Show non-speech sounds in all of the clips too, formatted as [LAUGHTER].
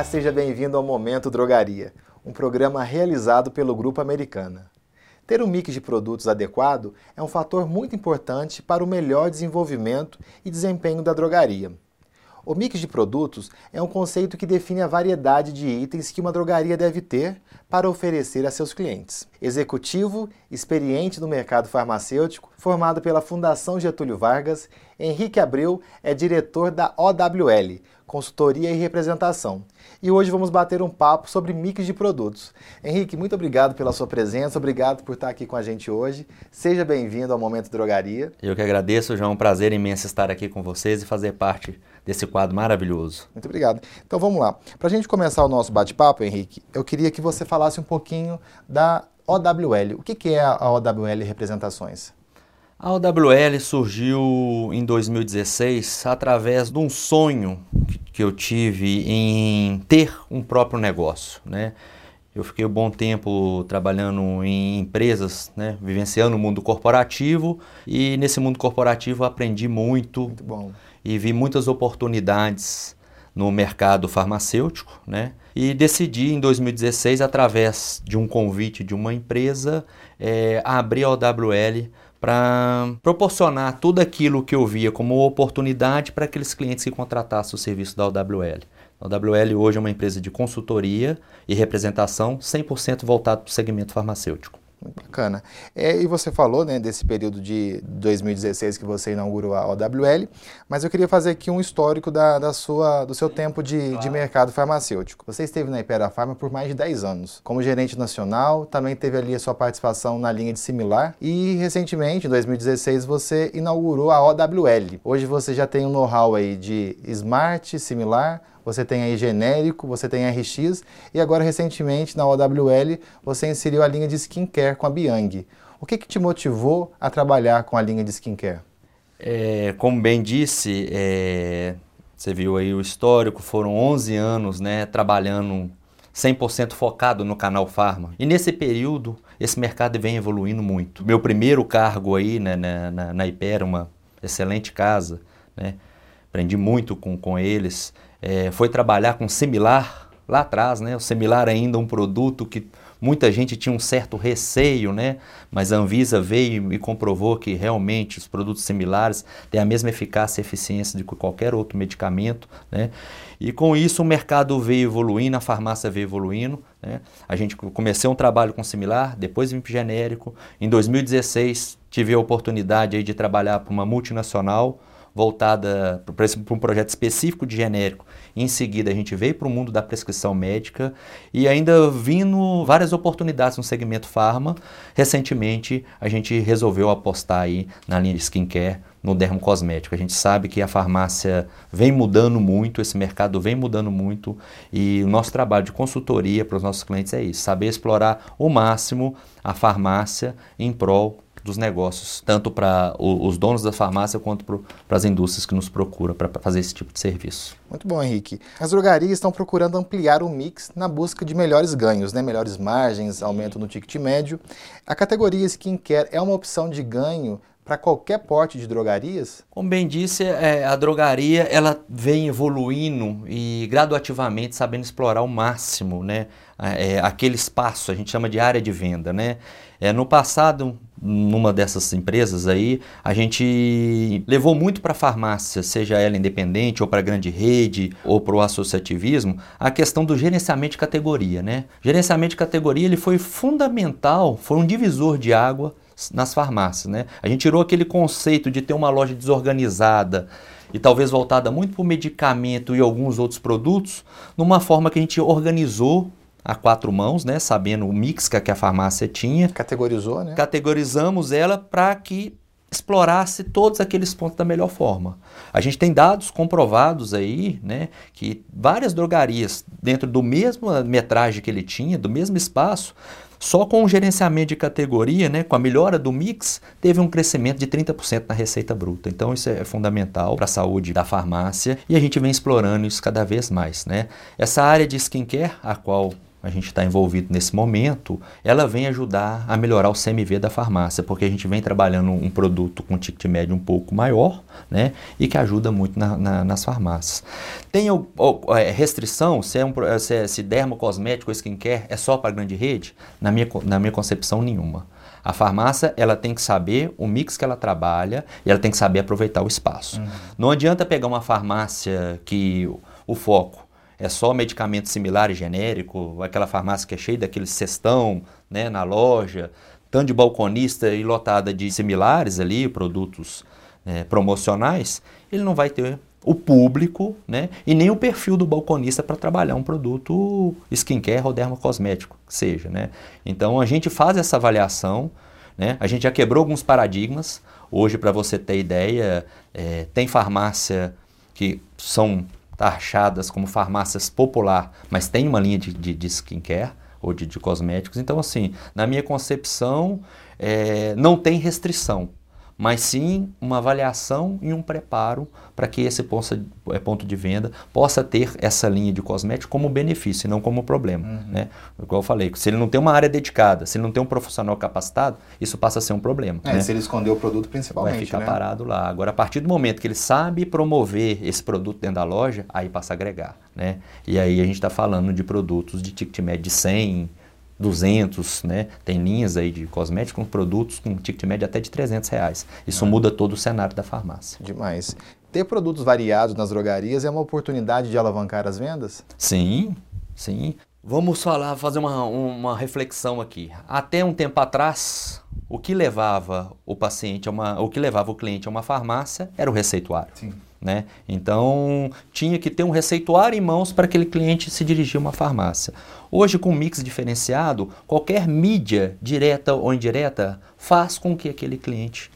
Olá, seja bem-vindo ao Momento Drogaria, um programa realizado pelo Grupo Americana. Ter um mix de produtos adequado é um fator muito importante para o melhor desenvolvimento e desempenho da drogaria. O mix de produtos é um conceito que define a variedade de itens que uma drogaria deve ter para oferecer a seus clientes. Executivo, experiente no mercado farmacêutico, formado pela Fundação Getúlio Vargas, Henrique Abreu é diretor da OWL, consultoria e representação. E hoje vamos bater um papo sobre mix de produtos. Henrique, muito obrigado pela sua presença, obrigado por estar aqui com a gente hoje. Seja bem-vindo ao Momento Drogaria. Eu que agradeço, João. É um prazer imenso estar aqui com vocês e fazer parte desse quadro maravilhoso. Muito obrigado. Então vamos lá. Para a gente começar o nosso bate-papo, Henrique, eu queria que você falasse um pouquinho da OWL. O que é a OWL Representações? A OWL surgiu em 2016 através de um sonho que eu tive em ter um próprio negócio, né? Eu fiquei um bom tempo trabalhando em empresas, né, vivenciando o mundo corporativo e nesse mundo corporativo aprendi muito, muito e vi muitas oportunidades no mercado farmacêutico, né? E decidi em 2016, através de um convite de uma empresa, é, abrir a OWL para proporcionar tudo aquilo que eu via como oportunidade para aqueles clientes que contratassem o serviço da OWL. A OWL hoje é uma empresa de consultoria e representação 100% voltado para o segmento farmacêutico. Bacana. É, e você falou né, desse período de 2016 que você inaugurou a OWL, mas eu queria fazer aqui um histórico da, da sua, do seu tempo de, claro. de mercado farmacêutico. Você esteve na Ipera Pharma por mais de 10 anos, como gerente nacional, também teve ali a sua participação na linha de similar e recentemente, em 2016, você inaugurou a OWL. Hoje você já tem um know-how aí de smart, similar, você tem aí genérico, você tem RX e agora recentemente na OWL você inseriu a linha de skincare com a Biang. O que, que te motivou a trabalhar com a linha de skincare? É, como bem disse, é, você viu aí o histórico, foram 11 anos né, trabalhando 100% focado no canal Farma. E nesse período, esse mercado vem evoluindo muito. Meu primeiro cargo aí né, na, na, na uma excelente casa, né, aprendi muito com, com eles é, foi trabalhar com similar lá atrás, né? O similar ainda um produto que muita gente tinha um certo receio, né? Mas a Anvisa veio e comprovou que realmente os produtos similares têm a mesma eficácia e eficiência de qualquer outro medicamento, né? E com isso o mercado veio evoluindo, a farmácia veio evoluindo, né? A gente começou um trabalho com similar, depois vim para genérico. Em 2016 tive a oportunidade aí de trabalhar para uma multinacional voltada para um projeto específico de genérico. Em seguida, a gente veio para o mundo da prescrição médica e ainda vindo várias oportunidades no segmento farma. Recentemente, a gente resolveu apostar aí na linha de skincare, no dermocosmético. A gente sabe que a farmácia vem mudando muito, esse mercado vem mudando muito e o nosso trabalho de consultoria para os nossos clientes é isso, saber explorar o máximo a farmácia em prol dos negócios, tanto para os donos da farmácia quanto para as indústrias que nos procuram para fazer esse tipo de serviço. Muito bom, Henrique. As drogarias estão procurando ampliar o mix na busca de melhores ganhos, né? melhores margens, aumento no ticket médio. A categoria skincare é uma opção de ganho para qualquer porte de drogarias? Como bem disse, é, a drogaria ela vem evoluindo e gradativamente sabendo explorar ao máximo né, é, aquele espaço, a gente chama de área de venda. Né? É, no passado, numa dessas empresas aí, a gente levou muito para a farmácia, seja ela independente ou para a grande rede ou para o associativismo, a questão do gerenciamento de categoria, né? Gerenciamento de categoria ele foi fundamental, foi um divisor de água nas farmácias, né? A gente tirou aquele conceito de ter uma loja desorganizada e talvez voltada muito para o medicamento e alguns outros produtos, numa forma que a gente organizou a quatro mãos, né, sabendo o mix que a farmácia tinha. Categorizou, né? Categorizamos ela para que explorasse todos aqueles pontos da melhor forma. A gente tem dados comprovados aí, né, que várias drogarias dentro do mesmo metragem que ele tinha, do mesmo espaço, só com o gerenciamento de categoria, né, com a melhora do mix, teve um crescimento de 30% na receita bruta. Então isso é fundamental para a saúde da farmácia e a gente vem explorando isso cada vez mais. Né? Essa área de skincare, a qual a gente está envolvido nesse momento, ela vem ajudar a melhorar o CMV da farmácia, porque a gente vem trabalhando um produto com ticket médio um pouco maior, né, e que ajuda muito na, na, nas farmácias. Tem o, o, é, restrição, se, é um, se, é, se dermocosmético ou skincare é só para grande rede? Na minha, na minha concepção, nenhuma. A farmácia ela tem que saber o mix que ela trabalha e ela tem que saber aproveitar o espaço. Uhum. Não adianta pegar uma farmácia que o foco é só medicamento similar e genérico, aquela farmácia que é cheia daquele cestão né, na loja, tanto de balconista e lotada de similares ali, produtos é, promocionais, ele não vai ter o público né, e nem o perfil do balconista para trabalhar um produto skincare ou dermocosmético, que seja. Né? Então a gente faz essa avaliação, né? a gente já quebrou alguns paradigmas. Hoje, para você ter ideia, é, tem farmácia que são taxadas como farmácias popular, mas tem uma linha de, de, de skincare ou de, de, cosméticos. Então, assim, na minha concepção, é, não tem restrição mas sim uma avaliação e um preparo para que esse é, ponto de venda possa ter essa linha de cosmético como benefício e não como problema. Uhum. Né? Igual eu falei, se ele não tem uma área dedicada, se ele não tem um profissional capacitado, isso passa a ser um problema. É, né? se ele esconder o produto principalmente. Vai ficar né? parado lá. Agora, a partir do momento que ele sabe promover esse produto dentro da loja, aí passa a agregar. Né? E aí a gente está falando de produtos de ticket médio de 100, 200, né? Tem linhas aí de cosméticos com produtos com ticket médio até de 300 reais. Isso ah. muda todo o cenário da farmácia. Demais. Ter produtos variados nas drogarias é uma oportunidade de alavancar as vendas? Sim, sim. Vamos falar, fazer uma, uma reflexão aqui. Até um tempo atrás, o que levava o paciente a uma, o que levava o cliente a uma farmácia era o receituário. Sim. Né? Então, tinha que ter um receituário em mãos para aquele cliente se dirigir a uma farmácia. Hoje, com mix diferenciado, qualquer mídia, direta ou indireta, faz com que aquele cliente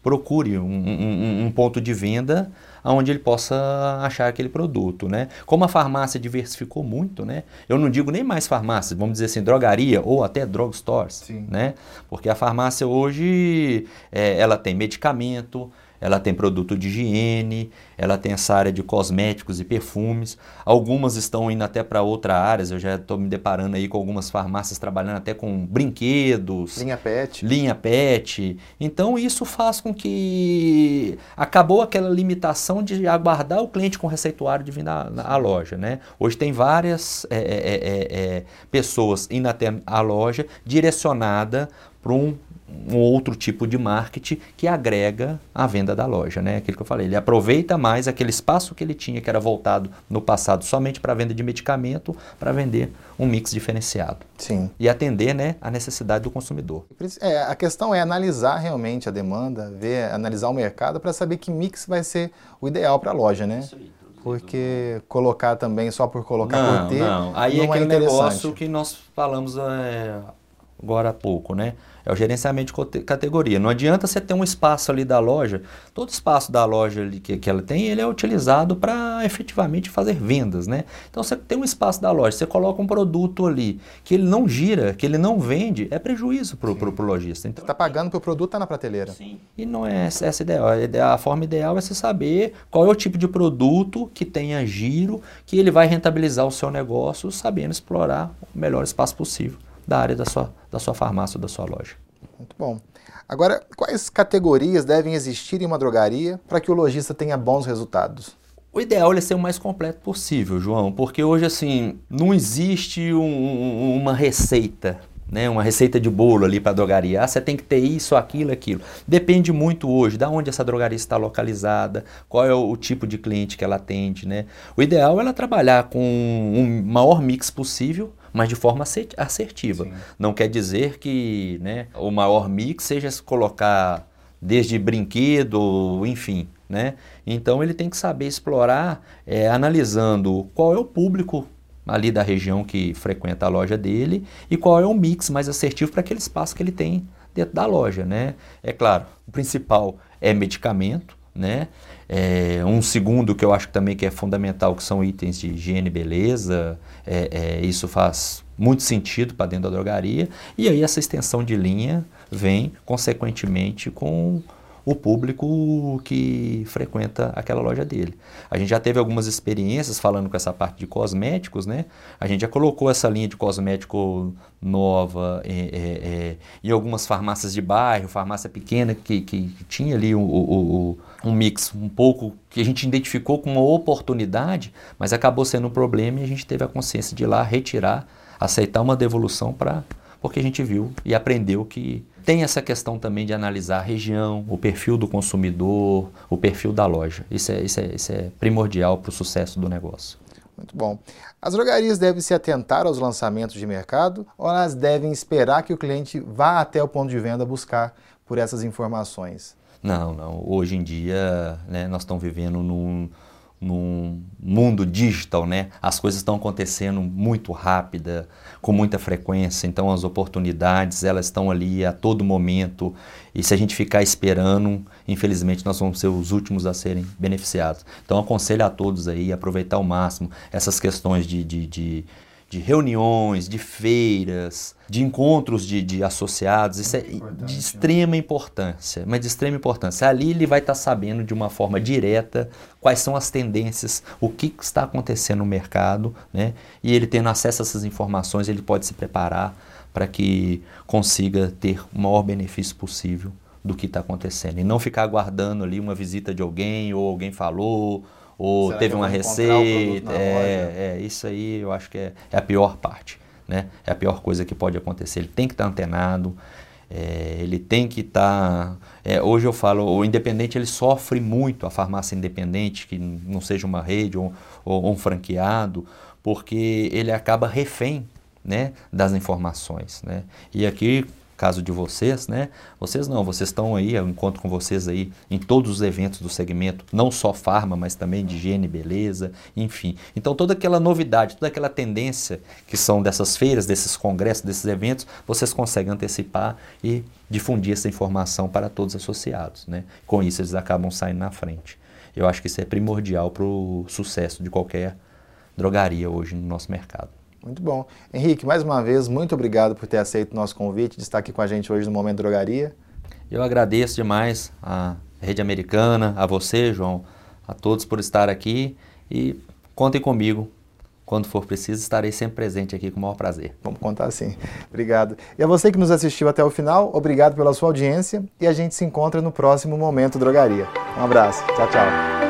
procure um, um, um ponto de venda onde ele possa achar aquele produto, né? Como a farmácia diversificou muito, né? Eu não digo nem mais farmácias, vamos dizer assim, drogaria ou até drugstores, né? Porque a farmácia hoje, é, ela tem medicamento, ela tem produto de higiene, ela tem essa área de cosméticos e perfumes. Algumas estão indo até para outras áreas. Eu já estou me deparando aí com algumas farmácias trabalhando até com brinquedos. Linha pet. Linha pet. Então isso faz com que acabou aquela limitação de aguardar o cliente com receituário de vir na, na loja. Né? Hoje tem várias é, é, é, é pessoas indo até a loja direcionada para um um outro tipo de marketing que agrega a venda da loja, né? Aquilo que eu falei, ele aproveita mais aquele espaço que ele tinha, que era voltado no passado somente para venda de medicamento, para vender um mix diferenciado. Sim. E atender, né, a necessidade do consumidor. É, a questão é analisar realmente a demanda, ver, analisar o mercado para saber que mix vai ser o ideal para a loja, né? Isso aí. Porque colocar também só por colocar não, por ter. Não, aí é não é aquele é negócio que nós falamos é, agora há pouco, né? É o gerenciamento de categoria. Não adianta você ter um espaço ali da loja, todo espaço da loja ali que, que ela tem, ele é utilizado para efetivamente fazer vendas, né? Então você tem um espaço da loja, você coloca um produto ali que ele não gira, que ele não vende, é prejuízo para o lojista. Então, está pagando para o produto estar tá na prateleira. Sim. E não é essa ideal. A forma ideal é você saber qual é o tipo de produto que tenha giro, que ele vai rentabilizar o seu negócio, sabendo explorar o melhor espaço possível da área da sua, da sua farmácia da sua loja. Muito bom. Agora, quais categorias devem existir em uma drogaria para que o lojista tenha bons resultados? O ideal é ser o mais completo possível, João, porque hoje assim não existe um, uma receita, né, uma receita de bolo ali para a drogaria. Ah, você tem que ter isso, aquilo, aquilo. Depende muito hoje da onde essa drogaria está localizada, qual é o, o tipo de cliente que ela atende, né? O ideal é ela trabalhar com um maior mix possível mas de forma assertiva. Sim. Não quer dizer que né, o maior mix seja colocar desde brinquedo, enfim. Né? Então ele tem que saber explorar, é, analisando qual é o público ali da região que frequenta a loja dele e qual é o mix mais assertivo para aquele espaço que ele tem dentro da loja. Né? É claro, o principal é medicamento, né? É, um segundo que eu acho também que é fundamental, que são itens de higiene e beleza, é, é, isso faz muito sentido para dentro da drogaria, e aí essa extensão de linha vem, consequentemente, com o público que frequenta aquela loja dele. A gente já teve algumas experiências falando com essa parte de cosméticos, né? A gente já colocou essa linha de cosmético nova é, é, é, em algumas farmácias de bairro, farmácia pequena que, que tinha ali o, o, o, um mix um pouco que a gente identificou como uma oportunidade, mas acabou sendo um problema e a gente teve a consciência de ir lá retirar, aceitar uma devolução para porque a gente viu e aprendeu que tem essa questão também de analisar a região, o perfil do consumidor, o perfil da loja. Isso é, isso é, isso é primordial para o sucesso do negócio. Muito bom. As drogarias devem se atentar aos lançamentos de mercado ou elas devem esperar que o cliente vá até o ponto de venda buscar por essas informações? Não, não. Hoje em dia, né, nós estamos vivendo num, num mundo digital, né? As coisas estão acontecendo muito rápida, com muita frequência, então as oportunidades, elas estão ali a todo momento, e se a gente ficar esperando, infelizmente nós vamos ser os últimos a serem beneficiados. Então aconselho a todos aí aproveitar ao máximo essas questões de, de, de de reuniões, de feiras, de encontros de, de associados, isso é de né? extrema importância, mas de extrema importância. Ali ele vai estar sabendo de uma forma direta quais são as tendências, o que está acontecendo no mercado, né? e ele tendo acesso a essas informações, ele pode se preparar para que consiga ter o maior benefício possível do que está acontecendo. E não ficar aguardando ali uma visita de alguém, ou alguém falou, ou Será teve uma receita. É, é, isso aí eu acho que é, é, a pior parte. Né? É a pior coisa que pode acontecer. Ele tem que estar antenado, é, ele tem que estar. É, hoje eu falo, o independente ele sofre muito, a farmácia independente, que não seja uma rede ou, ou um franqueado, porque ele acaba refém né, das informações. Né? E aqui caso de vocês, né? Vocês não, vocês estão aí, eu encontro com vocês aí em todos os eventos do segmento, não só farma, mas também de higiene, beleza, enfim. Então toda aquela novidade, toda aquela tendência que são dessas feiras, desses congressos, desses eventos, vocês conseguem antecipar e difundir essa informação para todos os associados, né? Com isso eles acabam saindo na frente. Eu acho que isso é primordial para o sucesso de qualquer drogaria hoje no nosso mercado. Muito bom. Henrique, mais uma vez, muito obrigado por ter aceito o nosso convite de estar aqui com a gente hoje no Momento Drogaria. Eu agradeço demais a Rede Americana, a você, João, a todos por estar aqui e contem comigo. Quando for preciso, estarei sempre presente aqui com o maior prazer. Vamos contar sim. [LAUGHS] Obrigado. E a você que nos assistiu até o final, obrigado pela sua audiência e a gente se encontra no próximo Momento Drogaria. Um abraço. Tchau, tchau.